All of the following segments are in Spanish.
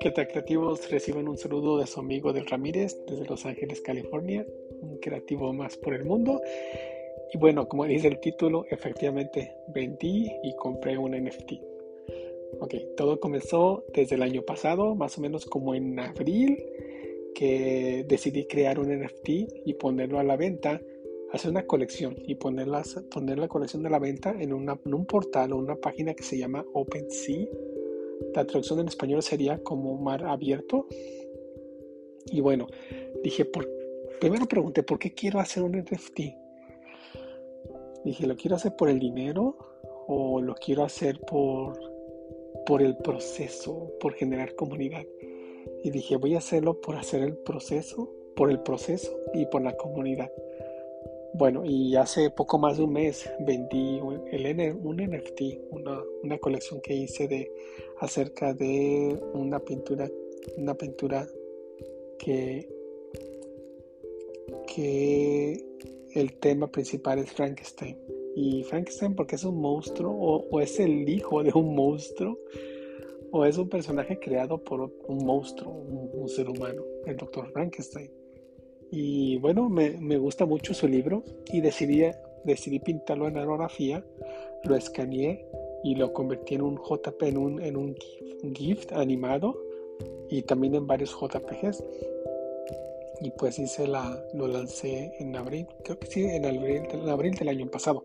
¿Qué tal creativos? Reciban un saludo de su amigo del Ramírez desde Los Ángeles, California, un creativo más por el mundo. Y bueno, como dice el título, efectivamente vendí y compré un NFT. Ok, todo comenzó desde el año pasado, más o menos como en abril, que decidí crear un NFT y ponerlo a la venta, hacer una colección y poner, poner la colección de la venta en, en un portal o una página que se llama OpenSea la traducción en español sería como mar abierto. Y bueno, dije, por, primero pregunté, ¿por qué quiero hacer un NFT? Dije, ¿lo quiero hacer por el dinero o lo quiero hacer por, por el proceso, por generar comunidad? Y dije, voy a hacerlo por hacer el proceso, por el proceso y por la comunidad. Bueno, y hace poco más de un mes vendí un, NFT, una, colección que hice de acerca de una pintura, una pintura que, el tema principal es Frankenstein. Y Frankenstein porque es un monstruo o, o es el hijo de un monstruo o es un personaje creado por un monstruo, un, un ser humano, el doctor Frankenstein. Y bueno, me, me, gusta mucho su libro y decidí, decidí pintarlo en aerografía, lo escaneé y lo convertí en un JP, en un, en un GIF, animado y también en varios JPGs. Y pues hice la, lo lancé en abril, creo que sí, en abril, en abril del año pasado.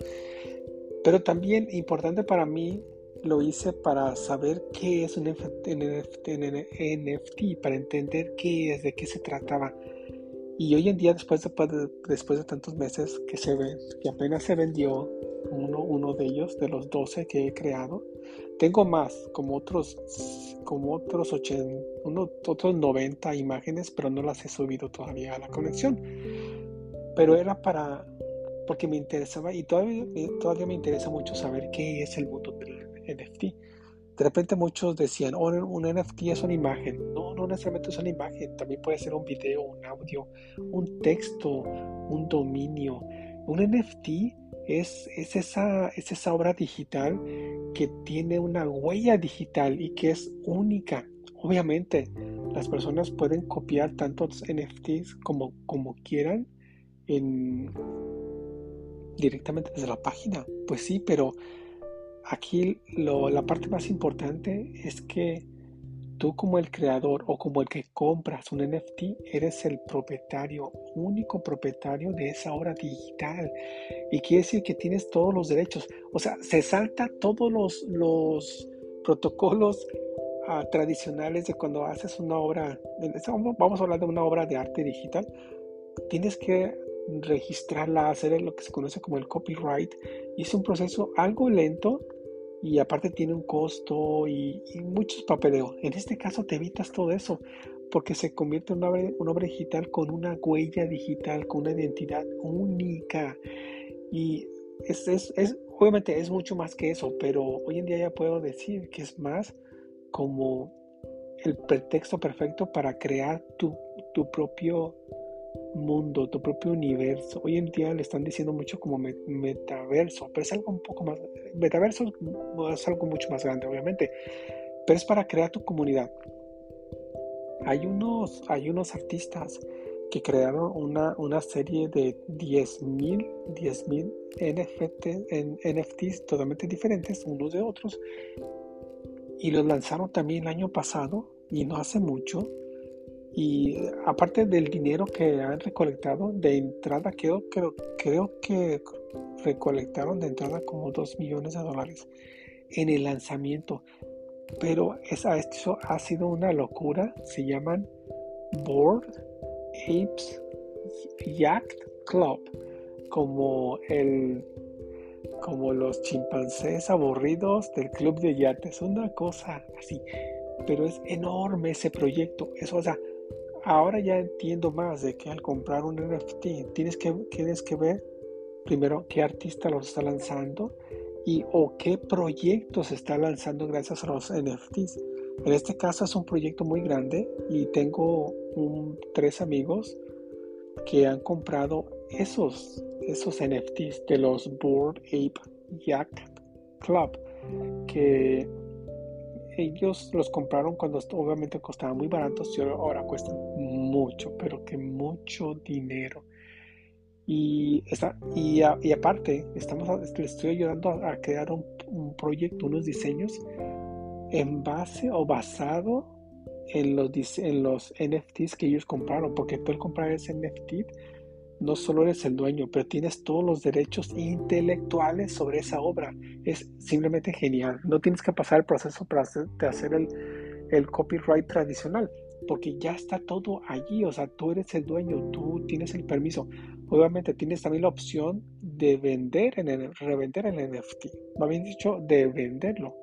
Pero también importante para mí lo hice para saber qué es un NFT, NFT, para entender qué es, de qué se trataba. Y hoy en día, después de, después de tantos meses que se ve, que apenas se vendió uno, uno de ellos, de los 12 que he creado, tengo más, como otros, como otros, 80, uno, otros 90 imágenes, pero no las he subido todavía a la colección. Pero era para, porque me interesaba y todavía, todavía me interesa mucho saber qué es el mundo del NFT. De repente muchos decían, oh, un NFT es una imagen. No, no necesariamente es una imagen. También puede ser un video, un audio, un texto, un dominio. Un NFT es, es, esa, es esa obra digital que tiene una huella digital y que es única. Obviamente, las personas pueden copiar tantos NFTs como, como quieran en, directamente desde la página. Pues sí, pero aquí la parte más importante es que tú como el creador o como el que compras un NFT eres el propietario, único propietario de esa obra digital. Y quiere decir que tienes todos los derechos. O sea, se salta todos los, los protocolos ah, tradicionales de cuando haces una obra, vamos a hablar de una obra de arte digital, tienes que registrarla, hacer lo que se conoce como el copyright. Y es un proceso algo lento, y aparte tiene un costo y, muchos papeleos. En este caso te evitas todo eso porque se convierte en una obra, digital con una huella digital, con una identidad única. Y es, es, es, obviamente es mucho más que eso, pero hoy en día ya puedo decir que es más como el pretexto perfecto para crear tu, tu propio mundo, tu propio universo. Hoy en día le están diciendo mucho como metaverso, pero es algo un poco más, metaverso es algo mucho más grande, obviamente, pero es para crear tu comunidad. Hay unos, hay unos artistas que crearon una, una serie de 10.000 10, NFT, NFTs totalmente diferentes unos de otros y los lanzaron también el año pasado y no hace mucho y aparte del dinero que han recolectado de entrada, creo, creo, creo que recolectaron de entrada como 2 millones de dólares en el lanzamiento. Pero esa, esto ha sido una locura. Se llaman Board Apes Yacht Club. Como el como los chimpancés aburridos del club de yates. Una cosa así. Pero es enorme ese proyecto. Eso, o sea, ahora ya entiendo más de que al comprar un NFT tienes que, tienes que ver primero qué artista lo está lanzando y o qué proyecto se está lanzando gracias a los NFTs. En este caso es un proyecto muy grande y tengo tres amigos que han comprado esos, esos NFTs de los Board Ape Yacht Club, que ellos los compraron cuando obviamente costaban muy baratos y ahora cuestan mucho, pero que mucho dinero. Y, y, aparte, estamos, estoy ayudando a, crear un, proyecto, unos diseños en base o basado en los, en los NFTs que ellos compraron, porque al comprar ese NFT no solo eres el dueño, pero tienes todos los derechos intelectuales sobre esa obra. Es simplemente genial. No tienes que pasar el proceso para hacer, de el, el copyright tradicional, porque ya está todo allí. O sea, tú eres el dueño, tú tienes el permiso. Obviamente tienes también la opción de vender, en el, revender el NFT. Más bien dicho, de venderlo.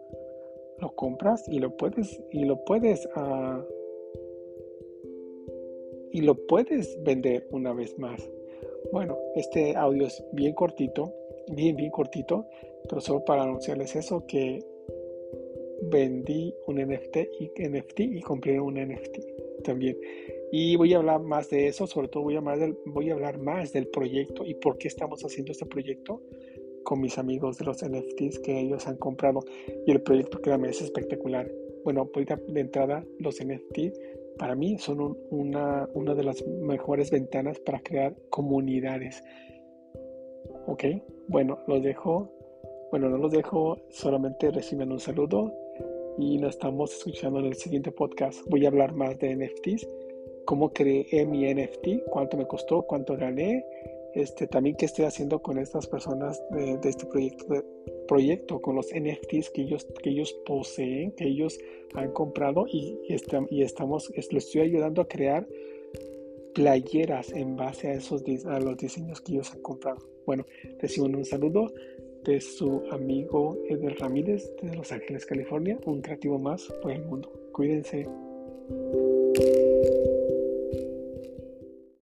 Lo compras y lo puedes, y lo puedes, uh, y lo puedes vender una vez más. Bueno, este audio es bien cortito, bien, bien cortito, pero solo para anunciarles eso que vendí un NFT y, NFT y compré un NFT también. Y voy a hablar más de eso, sobre todo voy a, hablar más del proyecto y por qué estamos haciendo este proyecto con mis amigos de los NFTs que ellos han comprado. Y el proyecto, créanme, es espectacular. Bueno, de entrada, los NFT para mí son una, una de las mejores ventanas para crear comunidades. Ok, bueno, los dejo. Bueno, no los dejo, solamente reciben un saludo y nos estamos escuchando en el siguiente podcast. Voy a hablar más de NFTs, cómo creé mi NFT, cuánto me costó, cuánto gané, este, también qué estoy haciendo con estas personas de, este proyecto, proyecto, con los NFTs que ellos, que ellos poseen, que ellos han comprado y, y, estamos, les estoy ayudando a crear playeras en base a esos a los diseños que ellos han comprado. Bueno, recibo un saludo de su amigo Eder Ramírez de Los Ángeles, California, un creativo más por el mundo. Cuídense.